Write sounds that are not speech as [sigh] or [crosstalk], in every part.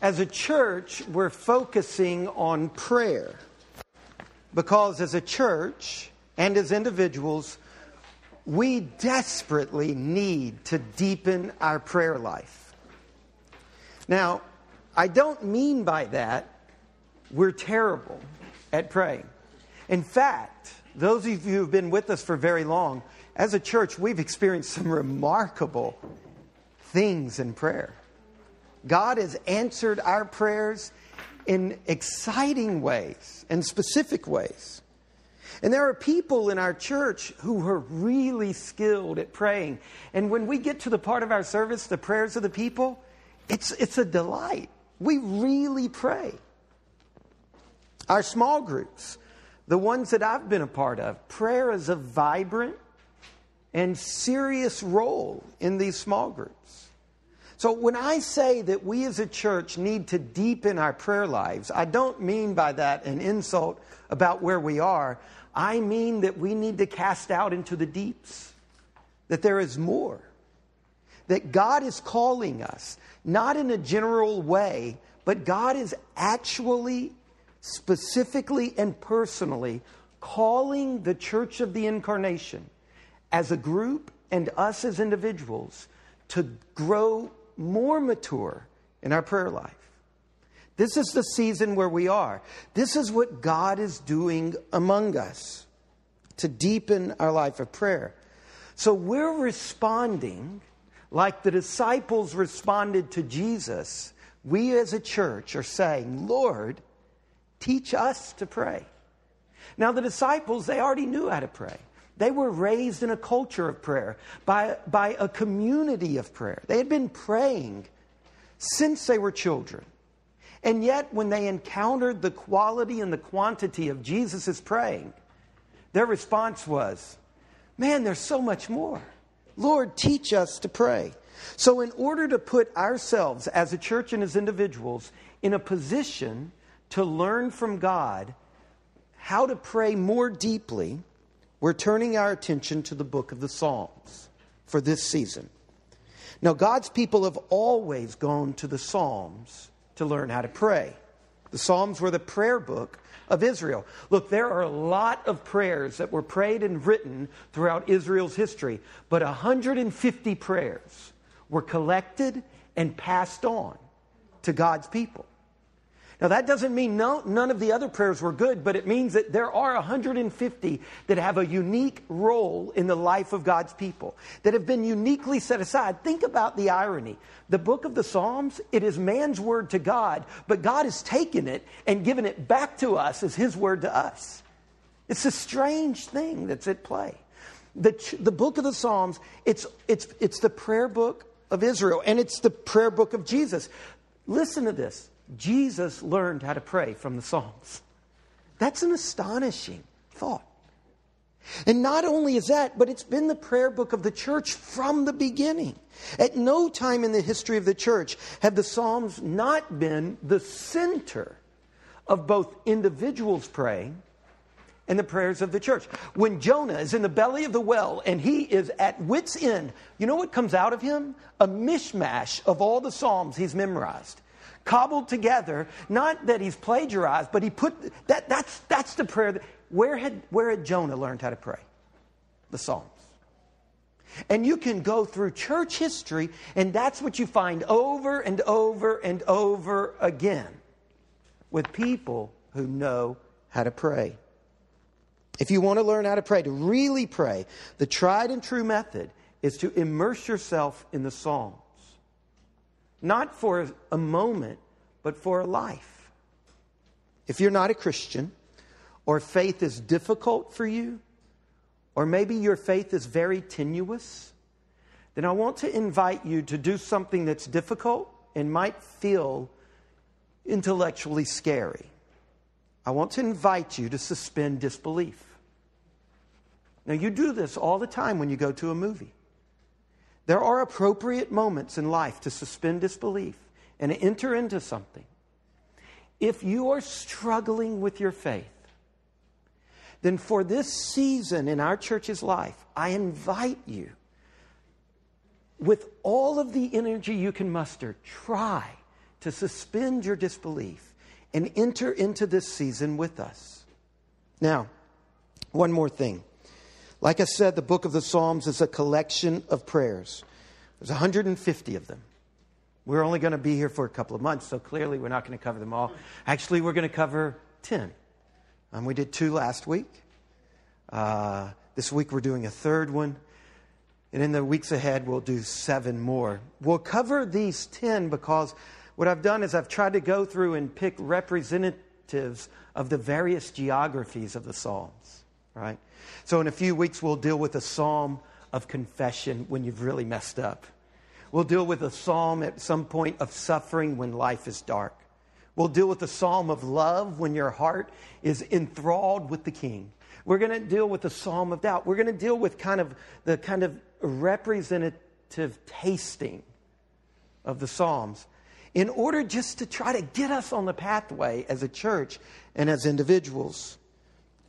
As a church, we're focusing on prayer because as a church and as individuals, we desperately need to deepen our prayer life. Now, I don't mean by that we're terrible at praying. In fact, those of you who've been with us for very long, as a church, we've experienced some remarkable things in prayer. God has answered our prayers in exciting ways and specific ways. And there are people in our church who are really skilled at praying. And when we get to the part of our service, the prayers of the people, it's, it's a delight. We really pray. Our small groups, the ones that I've been a part of, prayer is a vibrant and serious role in these small groups. So when I say that we as a church need to deepen our prayer lives, I don't mean by that an insult about where we are. I mean that we need to cast out into the deeps, that there is more, that God is calling us, not in a general way, but God is actually, specifically, and personally calling the church of the incarnation as a group and us as individuals to grow more mature in our prayer life. This is the season where we are. This is what God is doing among us to deepen our life of prayer. So we're responding like the disciples responded to Jesus. We as a church are saying, Lord, teach us to pray. Now, the disciples, they already knew how to pray. They were raised in a culture of prayer, by, by a community of prayer. They had been praying since they were children. And yet, when they encountered the quality and the quantity of Jesus' praying, their response was, Man, there's so much more. Lord, teach us to pray. So, in order to put ourselves as a church and as individuals in a position to learn from God how to pray more deeply, we're turning our attention to the book of the Psalms for this season. Now, God's people have always gone to the Psalms to learn how to pray. The Psalms were the prayer book of Israel. Look, there are a lot of prayers that were prayed and written throughout Israel's history, but 150 prayers were collected and passed on to God's people. Now, that doesn't mean no, none of the other prayers were good, but it means that there are 150 that have a unique role in the life of God's people, that have been uniquely set aside. Think about the irony. The book of the Psalms, it is man's word to God, but God has taken it and given it back to us as his word to us. It's a strange thing that's at play. The, the book of the Psalms, it's, it's, it's the prayer book of Israel, and it's the prayer book of Jesus. Listen to this. Jesus learned how to pray from the Psalms. That's an astonishing thought. And not only is that, but it's been the prayer book of the church from the beginning. At no time in the history of the church have the Psalms not been the center of both individuals praying and the prayers of the church. When Jonah is in the belly of the well and he is at wit's end, you know what comes out of him? A mishmash of all the Psalms he's memorized cobbled together. Not that he's plagiarized, but he put that, that's, that's the prayer. That, where, had, where had Jonah learned how to pray? The Psalms. And you can go through church history, and that's what you find over and over and over again with people who know how to pray. If you want to learn how to pray, to really pray, the tried and true method is to immerse yourself in the Psalms not for a moment, but for a life. If you're not a Christian, or faith is difficult for you, or maybe your faith is very tenuous, then I want to invite you to do something that's difficult and might feel intellectually scary. I want to invite you to suspend disbelief. Now, you do this all the time when you go to a movie. There are appropriate moments in life to suspend disbelief and enter into something. If you are struggling with your faith, then for this season in our church's life, I invite you, with all of the energy you can muster, try to suspend your disbelief and enter into this season with us. Now, one more thing. Like I said, the book of the Psalms is a collection of prayers. There's 150 of them. We're only going to be here for a couple of months, so clearly we're not going to cover them all. Actually, we're going to cover 10. Um, we did two last week. Uh, this week we're doing a third one. And in the weeks ahead, we'll do seven more. We'll cover these 10 because what I've done is I've tried to go through and pick representatives of the various geographies of the Psalms, right? So in a few weeks, we'll deal with a psalm of confession when you've really messed up. We'll deal with a psalm at some point of suffering when life is dark. We'll deal with a psalm of love when your heart is enthralled with the king. We're going to deal with the psalm of doubt. We're going to deal with kind of the kind of representative tasting of the Psalms in order just to try to get us on the pathway as a church and as individuals.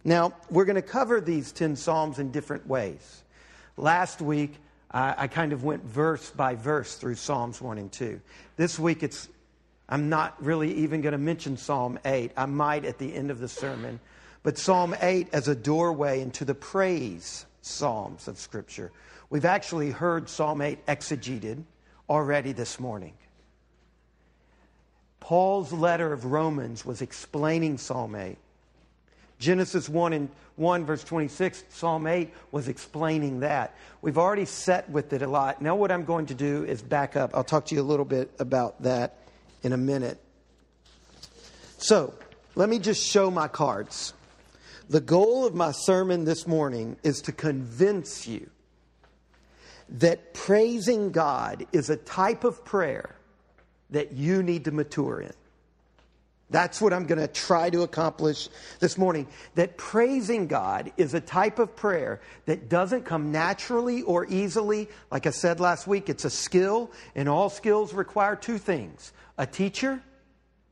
Now, we're going to cover these 10 Psalms in different ways. Last week, I, I kind of went verse by verse through Psalms 1 and 2. This week, it's, I'm not really even going to mention Psalm 8. I might at the end of the sermon. But Psalm 8 as a doorway into the praise Psalms of Scripture We've actually heard Psalm 8 exegeted already this morning. Paul's letter of Romans was explaining Psalm 8. Genesis 1 and 1 verse 26, Psalm 8 was explaining that. We've already set with it a lot. Now what I'm going to do is back up. I'll talk to you a little bit about that in a minute. So, let me just show my cards. The goal of my sermon this morning is to convince you that praising God is a type of prayer that you need to mature in. That's what I'm going to try to accomplish this morning. That praising God is a type of prayer that doesn't come naturally or easily. Like I said last week, it's a skill, and all skills require two things a teacher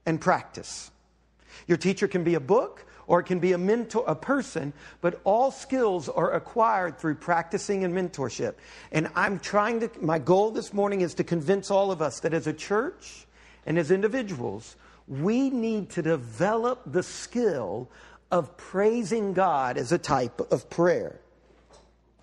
and practice. Your teacher can be a book, or it can be a mentor, a person, but all skills are acquired through practicing and mentorship. And I'm trying to, my goal this morning is to convince all of us that as a church and as individuals, we need to develop the skill of praising God as a type of prayer.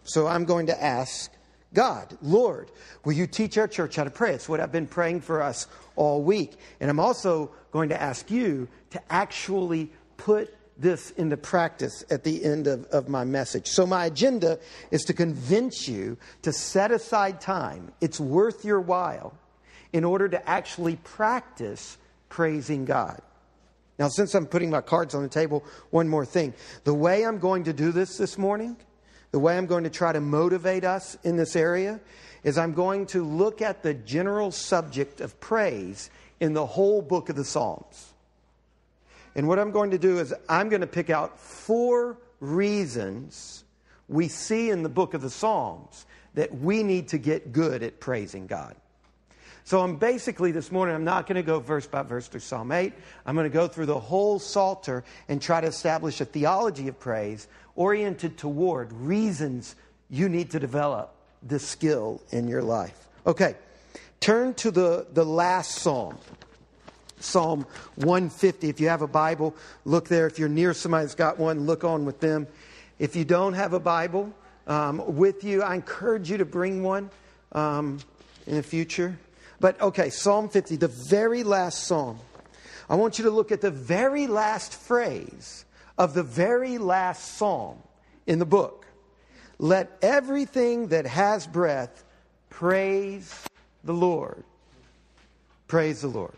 So I'm going to ask God, Lord, will you teach our church how to pray? It's what I've been praying for us all week. And I'm also going to ask you to actually put this into practice at the end of, of my message. So, my agenda is to convince you to set aside time. It's worth your while in order to actually practice praising God. Now, since I'm putting my cards on the table, one more thing. The way I'm going to do this this morning, the way I'm going to try to motivate us in this area, is I'm going to look at the general subject of praise in the whole book of the Psalms. And what I'm going to do is I'm going to pick out four reasons we see in the book of the Psalms that we need to get good at praising God. So I'm basically this morning, I'm not going to go verse by verse through Psalm 8. I'm going to go through the whole Psalter and try to establish a theology of praise oriented toward reasons you need to develop this skill in your life. Okay, turn to the, the last Psalm. Psalm 150. If you have a Bible, look there. If you're near somebody that's got one, look on with them. If you don't have a Bible um, with you, I encourage you to bring one um, in the future. But okay, Psalm 50, the very last psalm. I want you to look at the very last phrase of the very last psalm in the book. Let everything that has breath praise the Lord. Praise the Lord.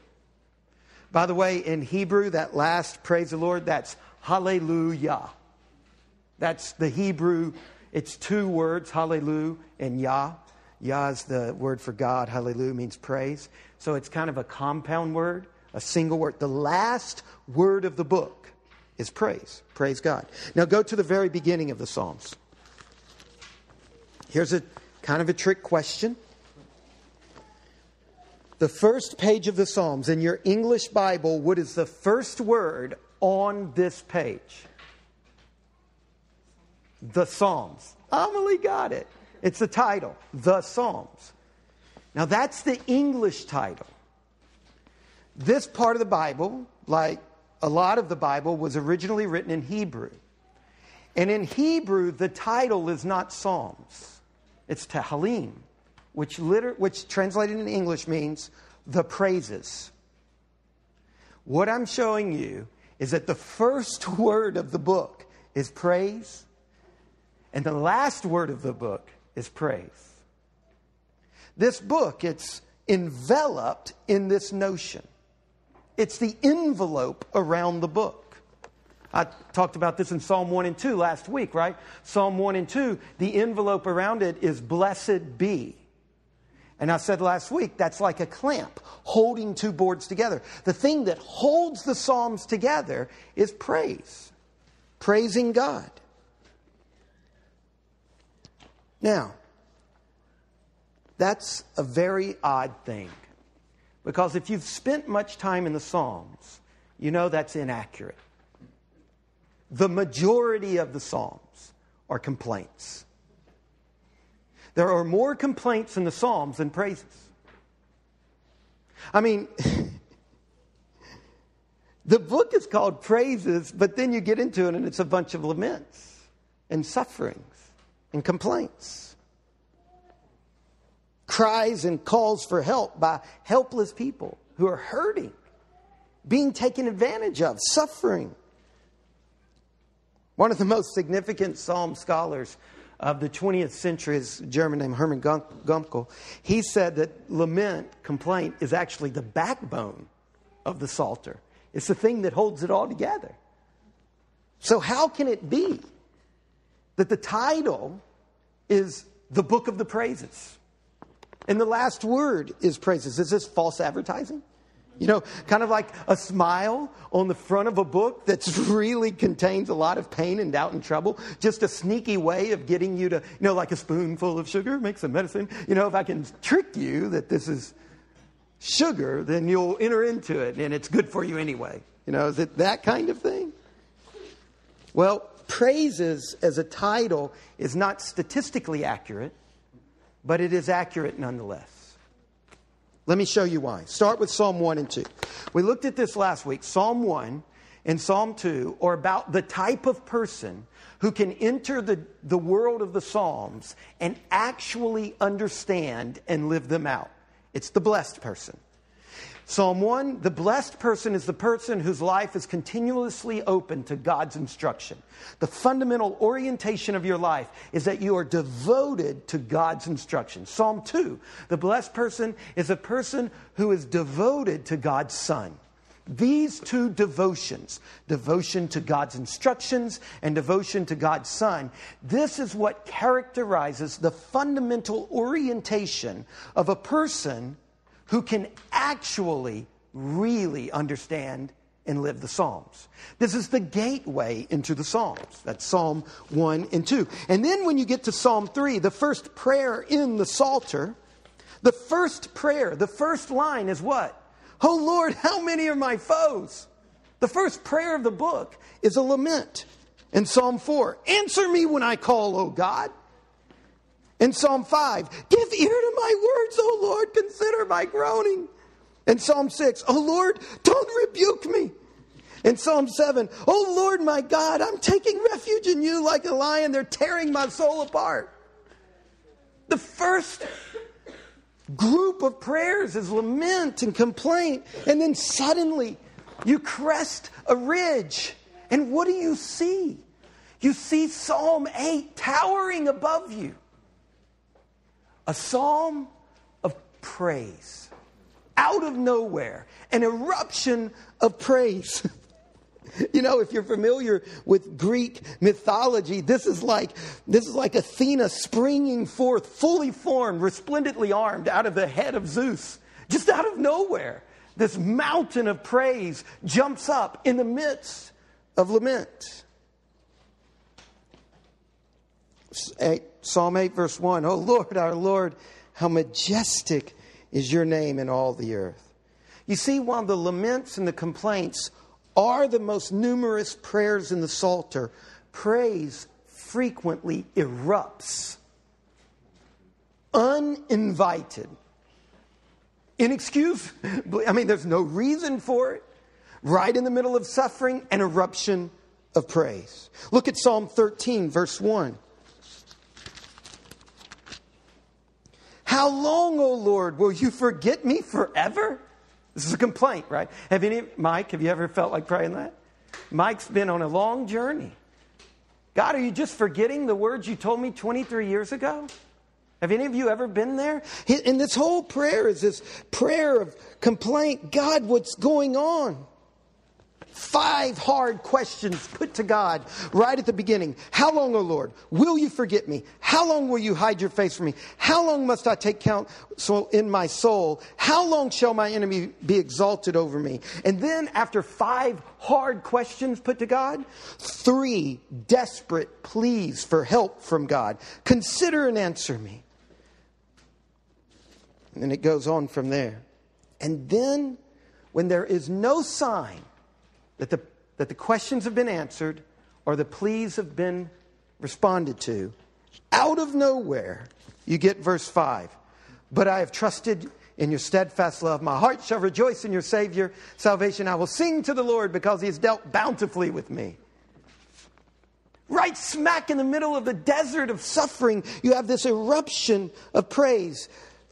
By the way, in Hebrew, that last praise the Lord, that's hallelujah. That's the Hebrew, it's two words, hallelujah and Yah. Yah is the word for God, hallelujah means praise. So it's kind of a compound word, a single word. The last word of the book is praise. Praise God. Now go to the very beginning of the Psalms. Here's a kind of a trick question the first page of the Psalms in your English Bible, what is the first word on this page? The Psalms. Amelie got it. It's the title, The Psalms. Now that's the English title. This part of the Bible, like a lot of the Bible, was originally written in Hebrew. And in Hebrew, the title is not Psalms, it's Tehillim, which, liter- which translated in English means the praises. What I'm showing you is that the first [laughs] word of the book is praise, and the last word of the book is praise. This book, it's enveloped in this notion. It's the envelope around the book. I talked about this in Psalm 1 and 2 last week, right? Psalm 1 and 2, the envelope around it is blessed be. And I said last week, that's like a clamp holding two boards together. The thing that holds the Psalms together is praise, praising God. Now, that's a very odd thing. Because if you've spent much time in the Psalms, you know that's inaccurate. The majority of the Psalms are complaints. There are more complaints in the Psalms than praises. I mean, [laughs] the book is called Praises, but then you get into it and it's a bunch of laments and sufferings and complaints. Cries and calls for help by helpless people who are hurting, being taken advantage of, suffering. One of the most significant psalm scholars of the 20th century is a German named Hermann Gunkel. He said that lament, complaint, is actually the backbone of the Psalter. It's the thing that holds it all together. So, how can it be that the title is the book of the praises? And the last word is praises. Is this false advertising? You know, kind of like a smile on the front of a book that [laughs] really contains a lot of pain and doubt and trouble. Just a sneaky way of getting you to, you know, like a spoonful of sugar makes a medicine. You know, if I can trick you that this is sugar, then you'll enter into it and it's good for you anyway. You know, is it that kind of thing? Well, praises as a title is not statistically accurate, but it is accurate nonetheless. Let me show you why. Start with Psalm 1 and 2. We looked at this last week. Psalm 1 and Psalm 2 are about the type of person who can enter the, the world of the Psalms and actually understand and live them out. It's the blessed person. Psalm 1 The blessed person is the person whose life is continuously open to God's instruction. The fundamental orientation of your life is that you are devoted to God's instruction. Psalm 2 The blessed person is a person who is devoted to God's Son. These two devotions, devotion to God's instructions and devotion to God's Son, this is what characterizes the fundamental orientation of a person who can actually really understand and live the Psalms. This is the gateway into the Psalms. That's Psalm 1 and 2. And then when you get to Psalm 3, the first prayer in the Psalter, the first prayer, the first line is what? Oh Lord, how many are my foes? The first prayer of the book is a lament. In Psalm 4, answer me when I call, O God. In Psalm 5, give ear to my words, O Lord, consider my groaning. In Psalm 6, O Lord, don't rebuke me. In Psalm 7, O Lord my God, I'm taking refuge in you like a lion. They're tearing my soul apart. The first group of prayers is lament and complaint. And then suddenly you crest a ridge. And what do you see? You see Psalm 8 towering above you a psalm of praise out of nowhere, an eruption of praise. [laughs] you know, if you're familiar with Greek mythology, this is like this is like Athena springing forth, fully formed, resplendently armed, out of the head of Zeus, just out of nowhere. This mountain of praise jumps up in the midst of lament. Psalm 8, verse 1 Oh Lord, our Lord, how majestic is your name in all the earth. You see, while the laments and the complaints are the most numerous prayers in the Psalter, praise frequently erupts uninvited inexcusable. I mean, there's no reason for it. Right in the middle of suffering, an eruption of praise. Look at Psalm 13, verse 1. How long, O Lord, will you forget me forever? This is a complaint, right? Have any, Mike, have you ever felt like praying that? Mike's been on a long journey. God, are you just forgetting the words you told me 23 years ago? Have any of you ever been there? And this whole prayer is this prayer of complaint God, what's going on? Five hard questions put to God right at the beginning. How long, O Lord, will you forget me? How long will you hide your face from me? How long must I take counsel in my soul? How long shall my enemy be exalted over me? And then, after five hard questions put to God, three desperate pleas for help from God. Consider and answer me. And it goes on from there. And then, when there is no sign that the, that the questions have been answered or the pleas have been responded to, out of nowhere, you get verse 5. But I have trusted in your steadfast love. My heart shall rejoice in your Savior salvation. I will sing to the Lord because he has dealt bountifully with me. Right smack in the middle of the desert of suffering, you have this eruption of praise.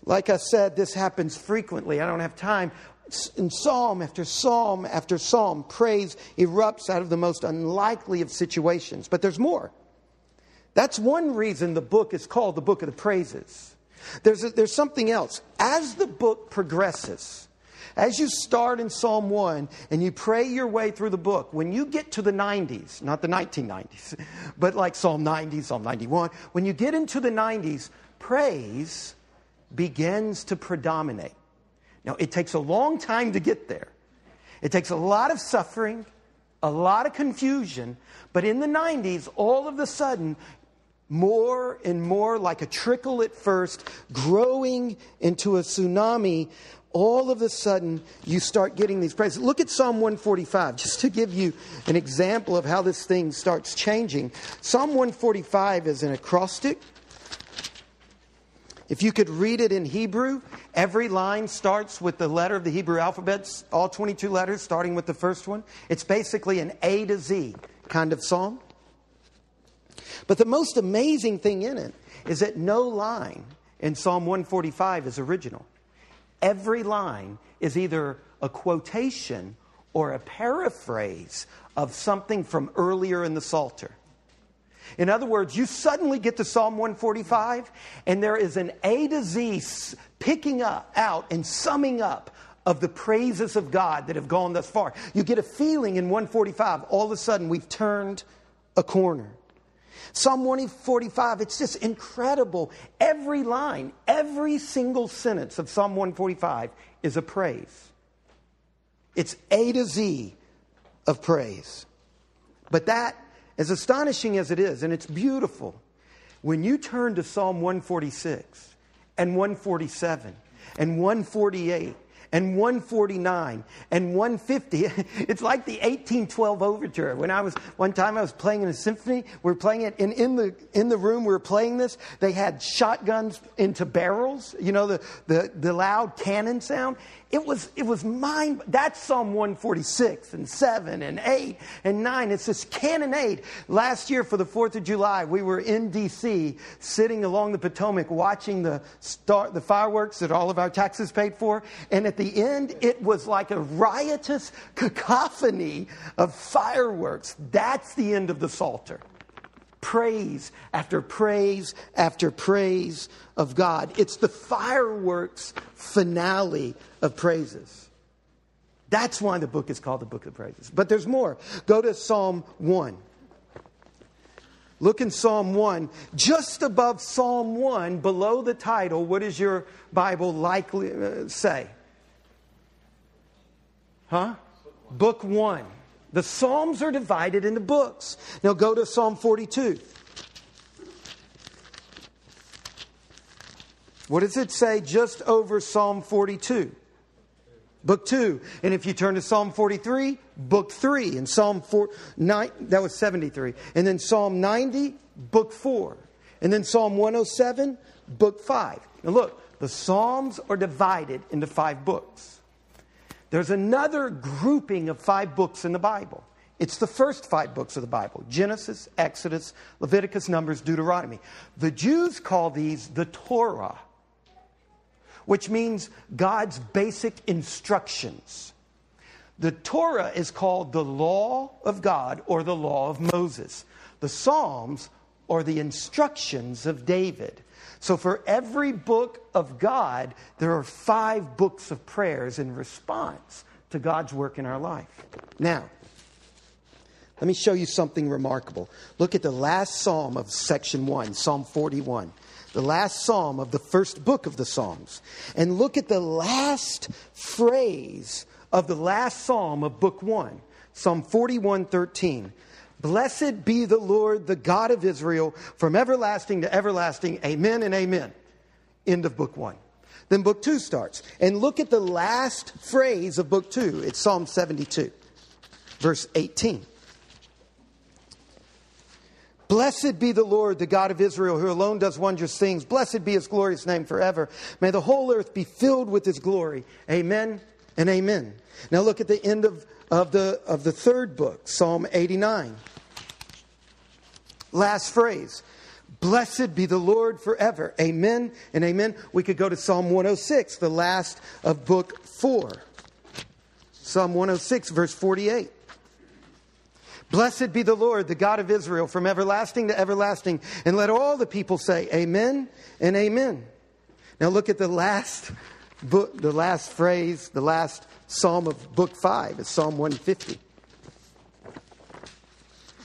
Like I said, this happens frequently. I don't have time. In psalm after psalm after psalm, praise erupts out of the most unlikely of situations. But there's more. That's one reason the book is called the Book of the Praises. There's, a, there's something else. As the book progresses, as you start in Psalm 1 and you pray your way through the book, when you get to the 90s, not the 1990s, [laughs] but like Psalm 90, Psalm 91, when you get into the 90s, praise begins to predominate. Now, it takes a long time to get there. It takes a lot of suffering, a lot of confusion, but in the 90s, all of a sudden, more and more like a trickle at first, growing into a tsunami, all of a sudden you start getting these praises. Look at Psalm 145, just to give you an example of how this thing starts changing. Psalm 145 is an acrostic. If you could read it in Hebrew, every line starts with the letter of the Hebrew alphabet, all 22 letters, starting with the first one. It's basically an A to Z kind of psalm. But the most amazing thing in it is that no line in Psalm 145 is original. Every line is either a quotation or a paraphrase of something from earlier in the Psalter. In other words, you suddenly get to Psalm 145, and there is an A to Z picking up, out and summing up of the praises of God that have gone thus far. You get a feeling in 145, all of a sudden we've turned a corner. Psalm 145, it's just incredible. Every line, every single sentence of Psalm 145 is a praise. It's A to Z of praise. But that as astonishing as it is, and it's beautiful, when you turn to Psalm 146 and 147 and 148 and 149 and 150. [laughs] It's like the 1812 overture. When I was, one time I was playing in a symphony, we are playing it, and in the, in the room we were playing this, they had shotguns into barrels, you know, the, the, the loud cannon sound. It was, it was mind, that's Psalm 146 and 7 and 8 and 9. It's this cannonade. Last year for the 4th of July, we were in D.C. sitting along the Potomac watching the, start, the fireworks that all of our taxes paid for. And at the end, it was like a riotous cacophony of fireworks. That's the end of the Psalter praise after praise after praise of God. It's the fireworks finale of praises. That's why the book is called the Book of Praises. But there's more. Go to Psalm 1. Look in Psalm 1. Just above Psalm 1, below the title, what does your Bible likely uh, say? Huh? Book 1. The Psalms are divided into books. Now go to Psalm 42. What does it say just over Psalm 42? Book 2. And if you turn to Psalm 43, book 3. And Psalm 4, nine, that was 73. And then Psalm 90, book 4. And then Psalm 107, book 5. Now look, the Psalms are divided into five books. There's another grouping of five books in the Bible. It's the first five books of the Bible Genesis, Exodus, Leviticus, Numbers, Deuteronomy. The Jews call these the Torah, which means God's basic instructions. The Torah is called the law of God or the law of Moses. The Psalms are the instructions of David. So, for every book of God, there are five books of prayers in response to God's work in our life. Now, let me show you something remarkable. Look at the last psalm of section 1, Psalm 41, the last psalm of the first book of the Psalms. And look at the last phrase of the last psalm of book 1, Psalm 41 13. Blessed be the Lord, the God of Israel, from everlasting to everlasting. Amen and amen. End of book one. Then book two starts. And look at the last phrase of book two. It's Psalm 72, verse 18. Blessed be the Lord, the God of Israel, who alone does wondrous things. Blessed be his glorious name forever. May the whole earth be filled with his glory. Amen and amen. Now look at the end of, of, the, of the third book, Psalm 89. Last phrase. Blessed be the Lord forever. Amen and amen. We could go to Psalm 106, the last of book 4. Psalm 106, verse 48. Blessed be the Lord, the God of Israel, from everlasting to everlasting. And let all the people say, Amen and Amen. Now look at the last book, the last phrase, the last psalm of book 5. It's Psalm 150.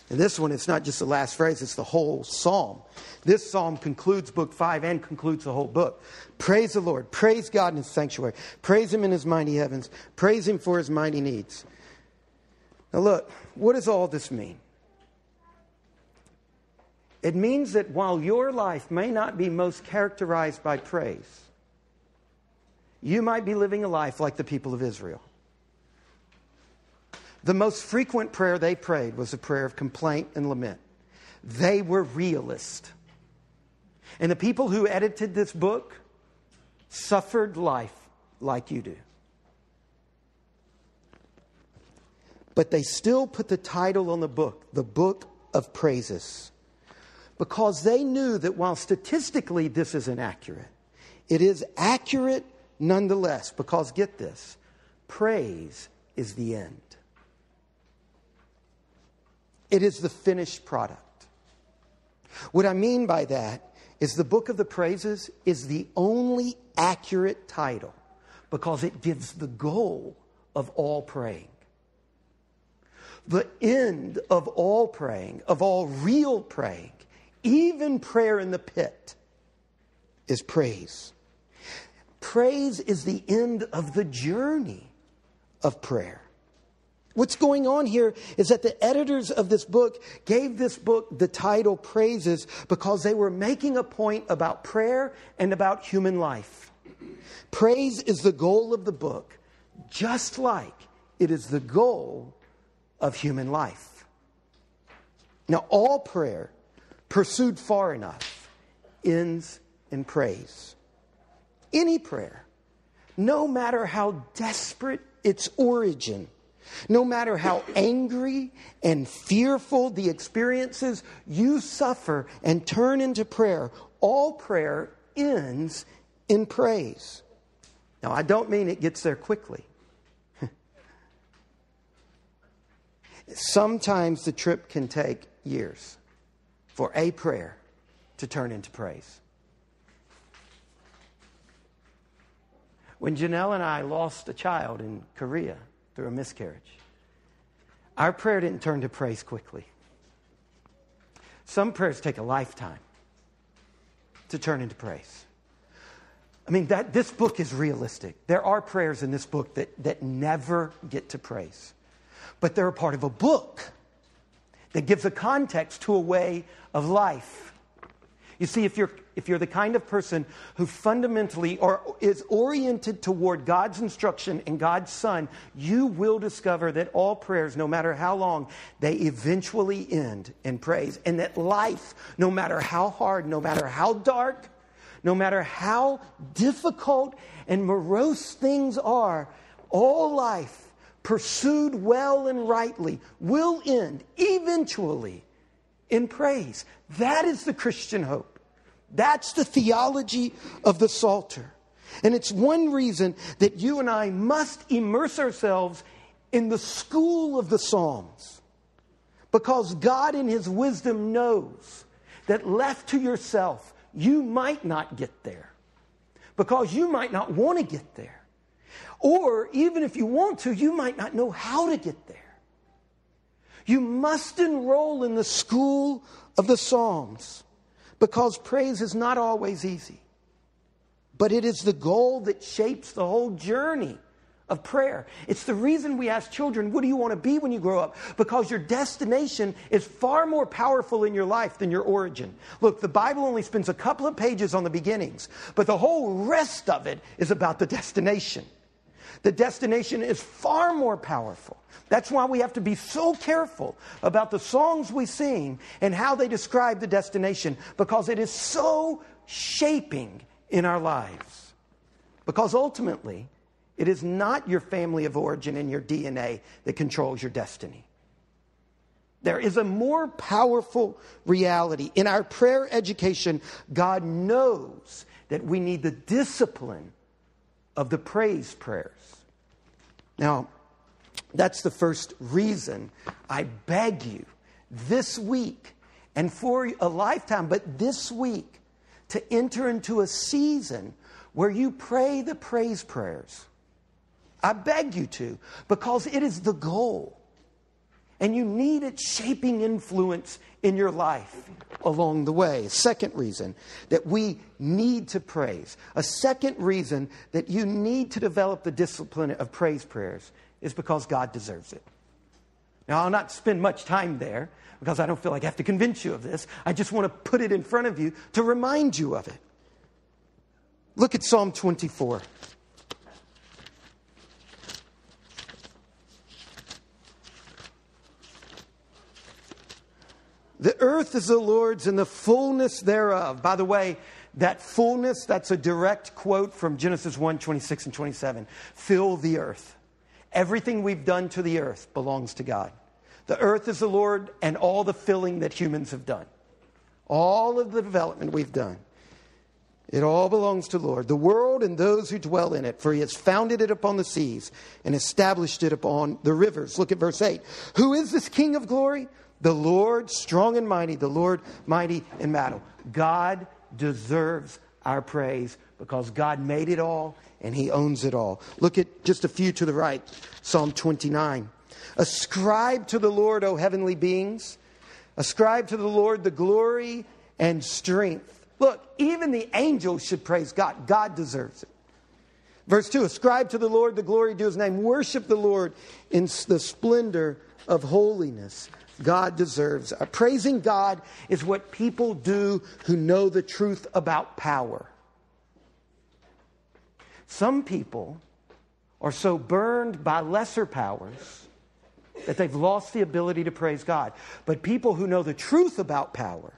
And this one, it's not just the last phrase, it's the whole psalm. This psalm concludes book five and concludes the whole book. Praise the Lord. Praise God in his sanctuary. Praise him in his mighty heavens. Praise him for his mighty needs. Now, look, what does all this mean? It means that while your life may not be most characterized by praise, you might be living a life like the people of Israel. The most frequent prayer they prayed was a prayer of complaint and lament. They were realist. And the people who edited this book suffered life like you do. But they still put the title on the book, the Book of Praises, because they knew that while statistically this is inaccurate, it is accurate nonetheless, because get this praise is the end. It is the finished product. What I mean by that is the book of the praises is the only accurate title because it gives the goal of all praying. The end of all praying, of all real praying, even prayer in the pit, is praise. Praise is the end of the journey of prayer. What's going on here is that the editors of this book gave this book the title Praises because they were making a point about prayer and about human life. Praise is the goal of the book, just like it is the goal of human life. Now, all prayer pursued far enough ends in praise. Any prayer, no matter how desperate its origin, no matter how angry and fearful the experiences you suffer and turn into prayer, all prayer ends in praise. Now, I don't mean it gets there quickly. [laughs] Sometimes the trip can take years for a prayer to turn into praise. When Janelle and I lost a child in Korea, through a miscarriage. Our prayer didn't turn to praise quickly. Some prayers take a lifetime to turn into praise. I mean, that, this book is realistic. There are prayers in this book that, that never get to praise, but they're a part of a book that gives a context to a way of life. You see, if you're, if you're the kind of person who fundamentally or is oriented toward God's instruction and God's Son, you will discover that all prayers, no matter how long, they eventually end in praise. And that life, no matter how hard, no matter how dark, no matter how difficult and morose things are, all life pursued well and rightly will end eventually in praise. That is the Christian hope. That's the theology of the Psalter. And it's one reason that you and I must immerse ourselves in the school of the Psalms. Because God, in His wisdom, knows that left to yourself, you might not get there. Because you might not want to get there. Or even if you want to, you might not know how to get there. You must enroll in the school of the Psalms because praise is not always easy. But it is the goal that shapes the whole journey of prayer. It's the reason we ask children, What do you want to be when you grow up? Because your destination is far more powerful in your life than your origin. Look, the Bible only spends a couple of pages on the beginnings, but the whole rest of it is about the destination. The destination is far more powerful. That's why we have to be so careful about the songs we sing and how they describe the destination because it is so shaping in our lives. Because ultimately, it is not your family of origin and your DNA that controls your destiny. There is a more powerful reality. In our prayer education, God knows that we need the discipline of the praise prayers. Now, that's the first reason I beg you this week and for a lifetime, but this week to enter into a season where you pray the praise prayers. I beg you to, because it is the goal. And you need its shaping influence in your life along the way. Second reason that we need to praise. A second reason that you need to develop the discipline of praise prayers is because God deserves it. Now, I'll not spend much time there because I don't feel like I have to convince you of this. I just want to put it in front of you to remind you of it. Look at Psalm 24. The earth is the Lord's and the fullness thereof. By the way, that fullness, that's a direct quote from Genesis 1 26 and 27. Fill the earth. Everything we've done to the earth belongs to God. The earth is the Lord and all the filling that humans have done. All of the development we've done. It all belongs to the Lord, the world and those who dwell in it, for he has founded it upon the seas and established it upon the rivers. Look at verse 8. Who is this King of glory? The Lord, strong and mighty, the Lord, mighty in battle. God deserves our praise because God made it all and he owns it all. Look at just a few to the right Psalm 29. Ascribe to the Lord, O heavenly beings. Ascribe to the Lord the glory and strength. Look, even the angels should praise God. God deserves it. Verse 2 Ascribe to the Lord the glory due his name. Worship the Lord in the splendor of holiness. God deserves. Uh, praising God is what people do who know the truth about power. Some people are so burned by lesser powers that they've lost the ability to praise God. But people who know the truth about power,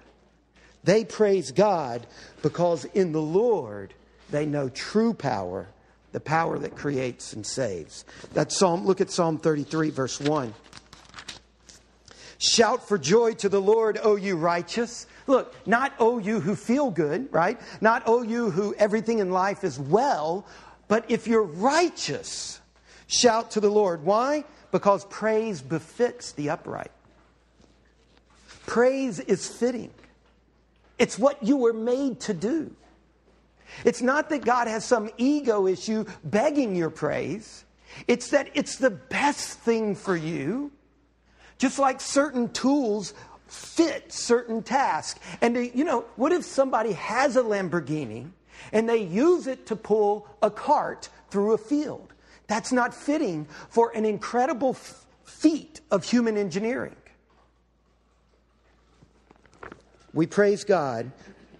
they praise God because in the Lord they know true power, the power that creates and saves. That Psalm, look at Psalm 33, verse 1. Shout for joy to the Lord, O you righteous. Look, not O you who feel good, right? Not O you who everything in life is well, but if you're righteous, shout to the Lord. Why? Because praise befits the upright. Praise is fitting. It's what you were made to do. It's not that God has some ego issue begging your praise. It's that it's the best thing for you just like certain tools fit certain tasks. And, you know, what if somebody has a Lamborghini and they use it to pull a cart through a field? That's not fitting for an incredible f- feat of human engineering. We praise God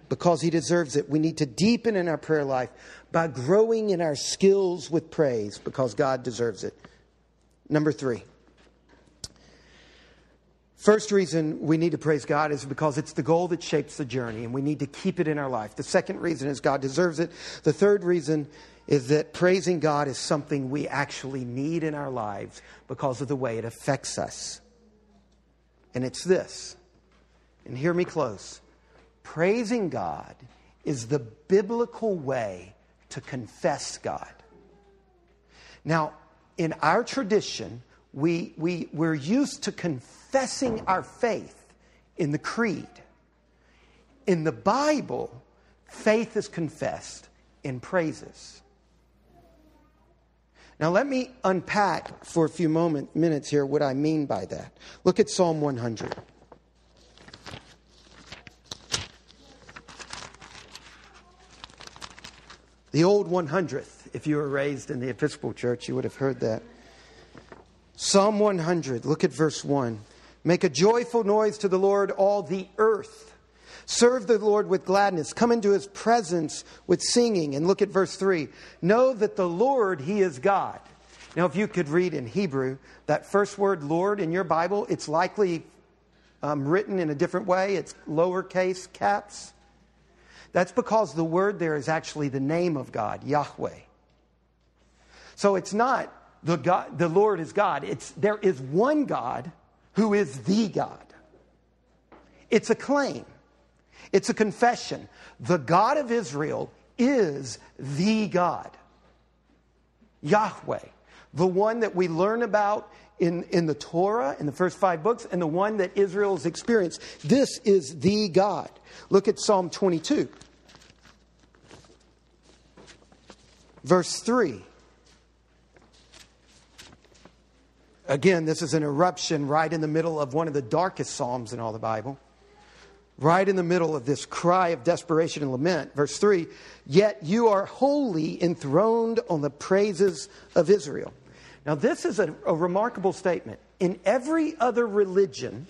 because He deserves it. We need to deepen in our prayer life by growing in our skills with praise because God deserves it. Number three. First reason we need to praise God is because it's the goal that shapes the journey, and we need to keep it in our life. The second reason is God deserves it. The third reason is that praising God is something we actually need in our lives because of the way it affects us. And it's this, and hear me close praising God is the biblical way to confess God. Now, in our tradition, we, we, we're used to confessing our faith in the creed. In the Bible, faith is confessed in praises. Now, let me unpack for a few moment, minutes here what I mean by that. Look at Psalm 100. The old 100th. If you were raised in the Episcopal Church, you would have heard that. Psalm 100, look at verse 1. Make a joyful noise to the Lord, all the earth. Serve the Lord with gladness. Come into his presence with singing. And look at verse 3. Know that the Lord, he is God. Now, if you could read in Hebrew, that first word, Lord, in your Bible, it's likely um, written in a different way. It's lowercase caps. That's because the word there is actually the name of God, Yahweh. So it's not the, God, the Lord is God. It's, there is one God who is the God. It's a claim, it's a confession. The God of Israel is the God, Yahweh, the one that we learn about in, in the Torah, in the first five books, and the one that Israel has experienced. This is the God. Look at Psalm 22, verse 3. Again, this is an eruption right in the middle of one of the darkest Psalms in all the Bible. Right in the middle of this cry of desperation and lament. Verse 3 Yet you are holy enthroned on the praises of Israel. Now, this is a, a remarkable statement. In every other religion,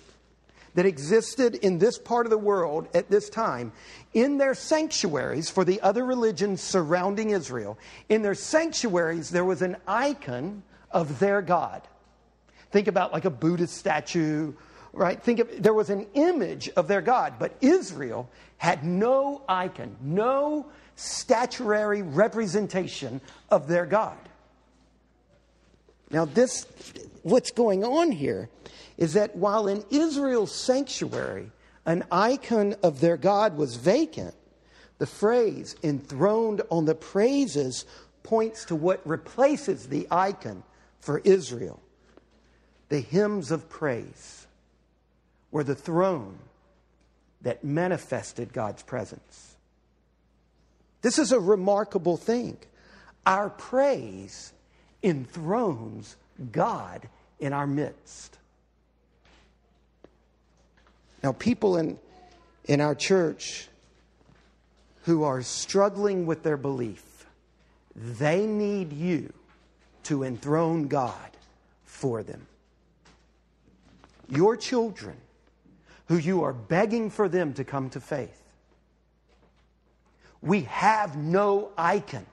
that existed in this part of the world at this time, in their sanctuaries for the other religions surrounding Israel, in their sanctuaries, there was an icon of their God. Think about like a Buddhist statue, right? Think of there was an image of their God, but Israel had no icon, no statuary representation of their God. Now, this, what's going on here is that while in Israel's sanctuary, an icon of their God was vacant, the phrase enthroned on the praises points to what replaces the icon for Israel the hymns of praise were the throne that manifested God's presence. This is a remarkable thing. Our praise enthrones God in our midst. Now, people in, in our church who are struggling with their belief, they need you to enthrone God for them your children who you are begging for them to come to faith. We have no icon.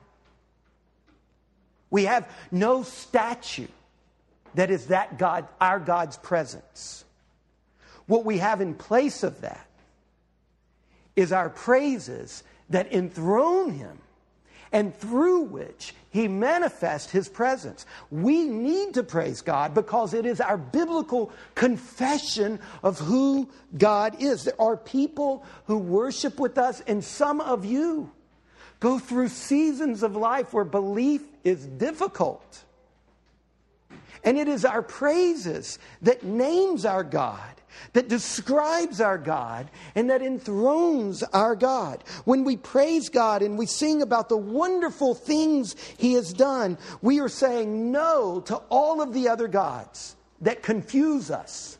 We have no statue that is that God, our God's presence. What we have in place of that is our praises that enthrone Him and through which he manifests his presence. We need to praise God because it is our biblical confession of who God is. There are people who worship with us, and some of you go through seasons of life where belief is difficult. And it is our praises that names our God that describes our God and that enthrones our God. When we praise God and we sing about the wonderful things He has done, we are saying no to all of the other gods that confuse us.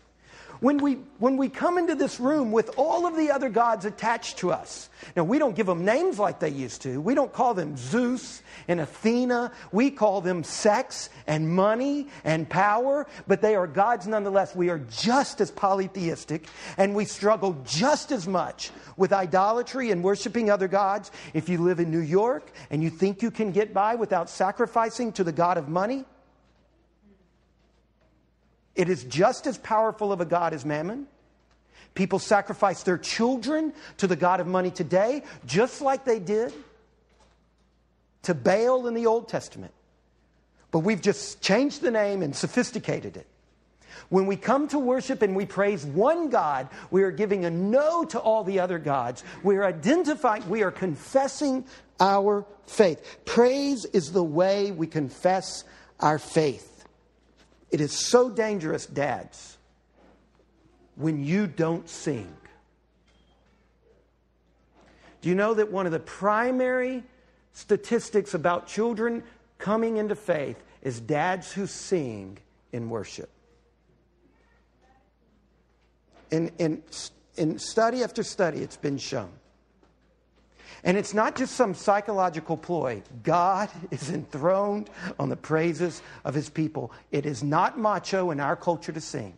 When we, when we come into this room with all of the other gods attached to us, now we don't give them names like they used to. We don't call them Zeus and Athena. We call them sex and money and power, but they are gods nonetheless. We are just as polytheistic and we struggle just as much with idolatry and worshiping other gods. If you live in New York and you think you can get by without sacrificing to the God of money, It is just as powerful of a God as mammon. People sacrifice their children to the God of money today, just like they did to Baal in the Old Testament. But we've just changed the name and sophisticated it. When we come to worship and we praise one God, we are giving a no to all the other gods. We are identifying, we are confessing our faith. Praise is the way we confess our faith. It is so dangerous, dads, when you don't sing. Do you know that one of the primary statistics about children coming into faith is dads who sing in worship? In, in, in study after study, it's been shown. And it's not just some psychological ploy. God [laughs] is enthroned on the praises of his people. It is not macho in our culture to sing,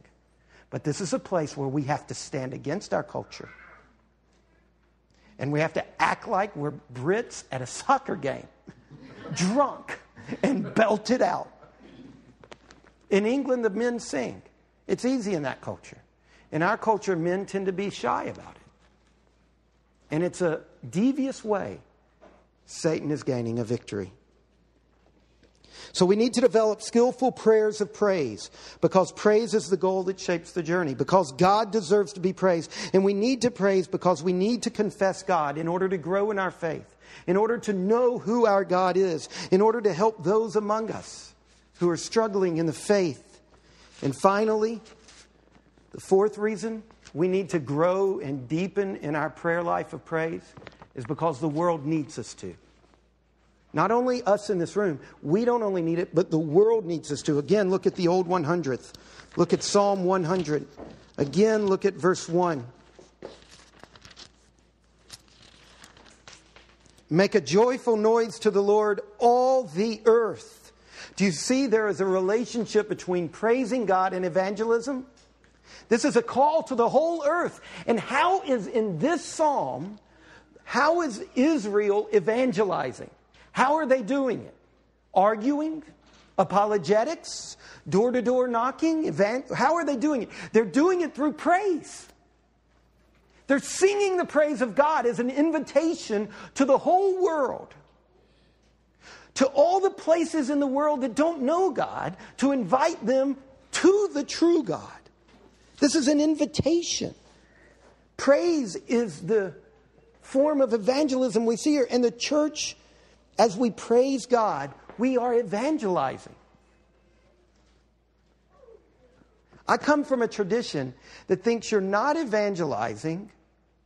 but this is a place where we have to stand against our culture. And we have to act like we're Brits at a soccer game, [laughs] drunk and belted out. In England, the men sing. It's easy in that culture. In our culture, men tend to be shy about it. And it's a devious way Satan is gaining a victory. So we need to develop skillful prayers of praise because praise is the goal that shapes the journey, because God deserves to be praised. And we need to praise because we need to confess God in order to grow in our faith, in order to know who our God is, in order to help those among us who are struggling in the faith. And finally, the fourth reason we need to grow and deepen in our prayer life of praise is because the world needs us to. Not only us in this room, we don't only need it, but the world needs us to. Again, look at the old 100th. Look at Psalm 100. Again, look at verse 1. Make a joyful noise to the Lord, all the earth. Do you see there is a relationship between praising God and evangelism? This is a call to the whole earth. And how is in this psalm, how is Israel evangelizing? How are they doing it? Arguing? Apologetics? Door to door knocking? how are they doing it? They're doing it through praise. They're singing the praise of God as an invitation to the whole world, to all the places in the world that don't know God, to invite them to the true God. This is an invitation. Praise is the form of evangelism we see here. And the church, as we praise God, we are evangelizing. I come from a tradition that thinks you're not evangelizing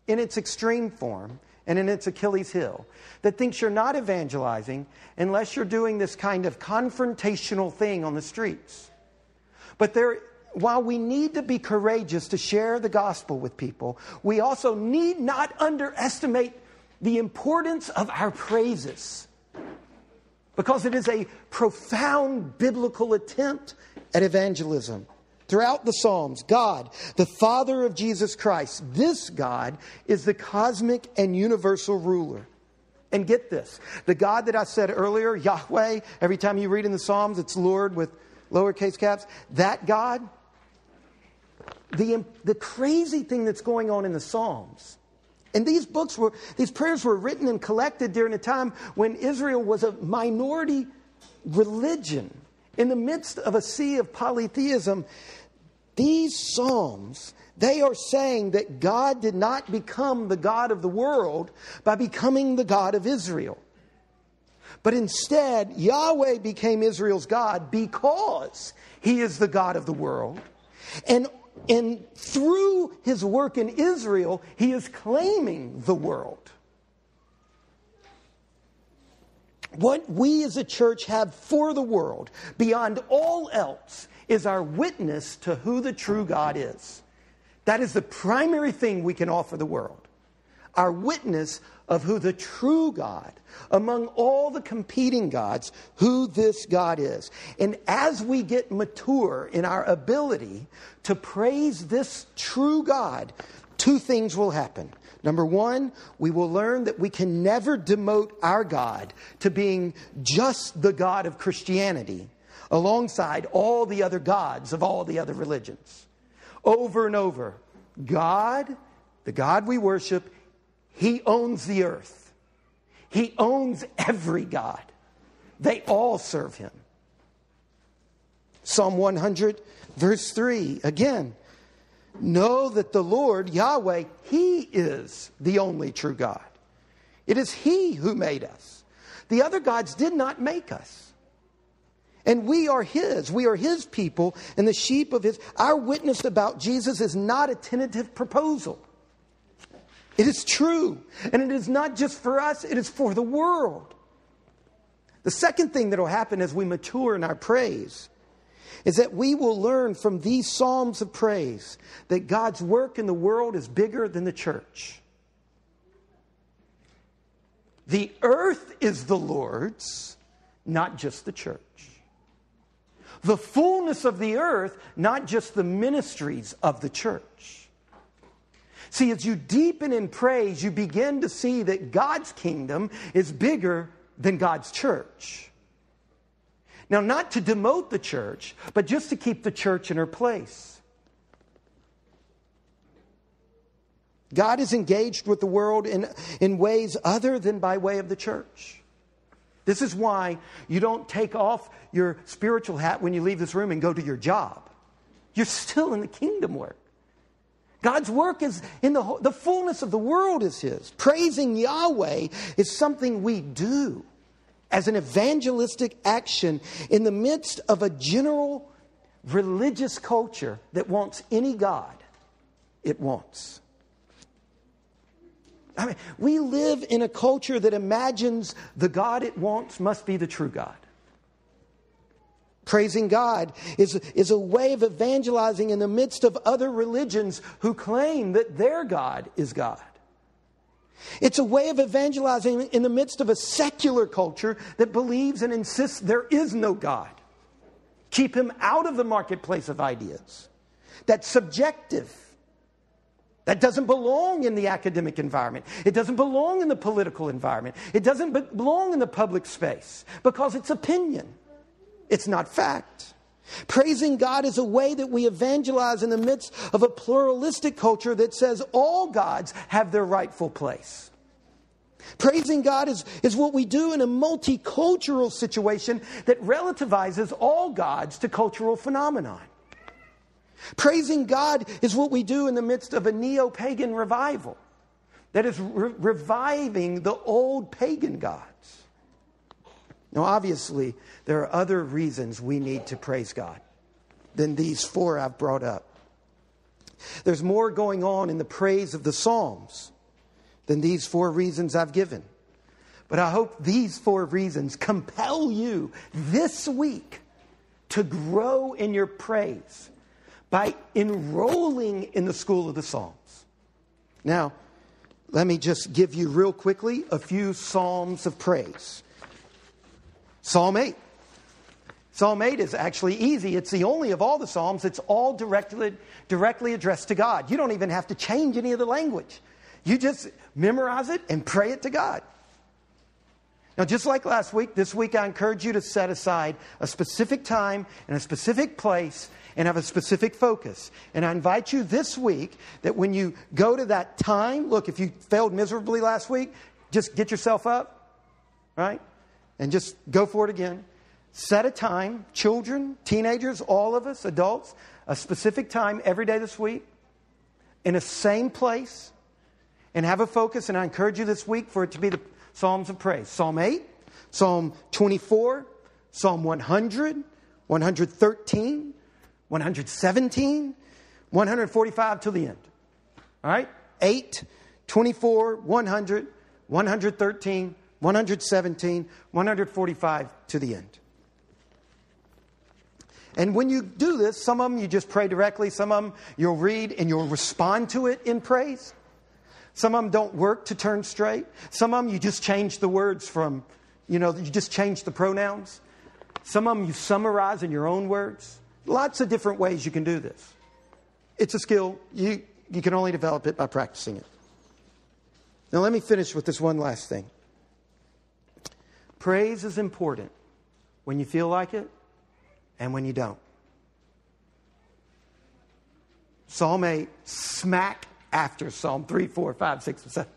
in its extreme form and in its Achilles heel, that thinks you're not evangelizing unless you're doing this kind of confrontational thing on the streets. But there while we need to be courageous to share the gospel with people, we also need not underestimate the importance of our praises because it is a profound biblical attempt at evangelism. Throughout the Psalms, God, the Father of Jesus Christ, this God is the cosmic and universal ruler. And get this the God that I said earlier, Yahweh, every time you read in the Psalms, it's Lord with lowercase caps. That God the, the crazy thing that's going on in the Psalms. And these books were, these prayers were written and collected during a time when Israel was a minority religion. In the midst of a sea of polytheism, these Psalms, they are saying that God did not become the God of the world by becoming the God of Israel. But instead, Yahweh became Israel's God because he is the God of the world. And and through his work in Israel, he is claiming the world. What we as a church have for the world, beyond all else, is our witness to who the true God is. That is the primary thing we can offer the world. Our witness of who the true God, among all the competing gods, who this God is. And as we get mature in our ability to praise this true God, two things will happen. Number one, we will learn that we can never demote our God to being just the God of Christianity. alongside all the other gods of all the other religions. Over and over, God, the God we worship, He owns the earth. He owns every God. They all serve Him. Psalm 100, verse 3, again, know that the Lord, Yahweh, He is the only true God. It is He who made us. The other gods did not make us. And we are His. We are His people and the sheep of His. Our witness about Jesus is not a tentative proposal. It is true. And it is not just for us, it is for the world. The second thing that will happen as we mature in our praise is that we will learn from these Psalms of praise that God's work in the world is bigger than the church. The earth is the Lord's, not just the church the fullness of the earth, not just the ministries of the church. See, as you deepen in praise, you begin to see that God's kingdom is bigger than God's church. Now, not to demote the church, but just to keep the church in her place. God is engaged with the world in, in ways other than by way of the church. This is why you don't take off your spiritual hat when you leave this room and go to your job. You're still in the kingdom work. God's work is in the, the fullness of the world is His. Praising Yahweh is something we do as an evangelistic action in the midst of a general religious culture that wants any God it wants. I mean, we live in a culture that imagines the God it wants must be the true God. Praising God is, is a way of evangelizing in the midst of other religions who claim that their God is God. It's a way of evangelizing in the midst of a secular culture that believes and insists there is no God. Keep him out of the marketplace of ideas. That's subjective. That doesn't belong in the academic environment. It doesn't belong in the political environment. It doesn't belong in the public space because it's opinion. It's not fact. Praising God is a way that we evangelize in the midst of a pluralistic culture that says all gods have their rightful place. Praising God is, is what we do in a multicultural situation that relativizes all gods to cultural phenomenon. Praising God is what we do in the midst of a neo pagan revival that is re- reviving the old pagan gods. Now, obviously, there are other reasons we need to praise God than these four I've brought up. There's more going on in the praise of the Psalms than these four reasons I've given. But I hope these four reasons compel you this week to grow in your praise by enrolling in the school of the Psalms. Now, let me just give you real quickly a few Psalms of praise. Psalm 8. Psalm 8 is actually easy. It's the only of all the Psalms It's all directly, directly addressed to God. You don't even have to change any of the language. You just memorize it and pray it to God. Now, just like last week, this week I encourage you to set aside a specific time and a specific place and have a specific focus. And I invite you this week that when you go to that time, look, if you failed miserably last week, just get yourself up, right? And just go for it again. Set a time, children, teenagers, all of us, adults, a specific time every day this week in a same place and have a focus. And I encourage you this week for it to be the Psalms of praise Psalm 8, Psalm 24, Psalm 100, 113, 117, 145 till the end. All right? 8, 24, 100, 113, 117, 145 to the end. And when you do this, some of them you just pray directly, some of them you'll read and you'll respond to it in praise. Some of them don't work to turn straight. Some of them you just change the words from, you know, you just change the pronouns. Some of them you summarize in your own words. Lots of different ways you can do this. It's a skill. You, you can only develop it by practicing it. Now, let me finish with this one last thing. Praise is important when you feel like it and when you don't. Psalm 8, smack after Psalm 3, 4, 5, 6, and 7.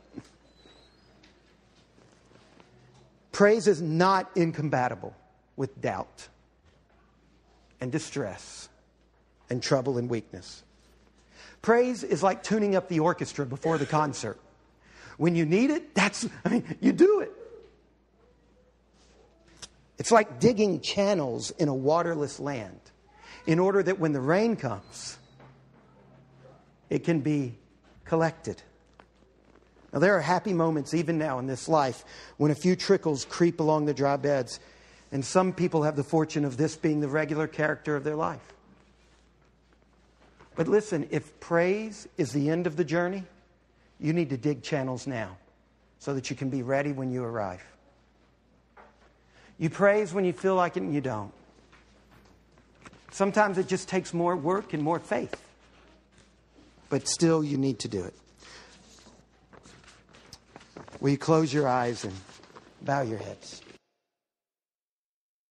Praise is not incompatible with doubt and distress and trouble and weakness. Praise is like tuning up the orchestra before the concert. When you need it, that's, I mean, you do it. It's like digging channels in a waterless land in order that when the rain comes, it can be collected. Now, there are happy moments even now in this life when a few trickles creep along the dry beds, and some people have the fortune of this being the regular character of their life. But listen, if praise is the end of the journey, you need to dig channels now so that you can be ready when you arrive. You praise when you feel like it and you don't. Sometimes it just takes more work and more faith. But still, you need to do it. Will you close your eyes and bow your heads?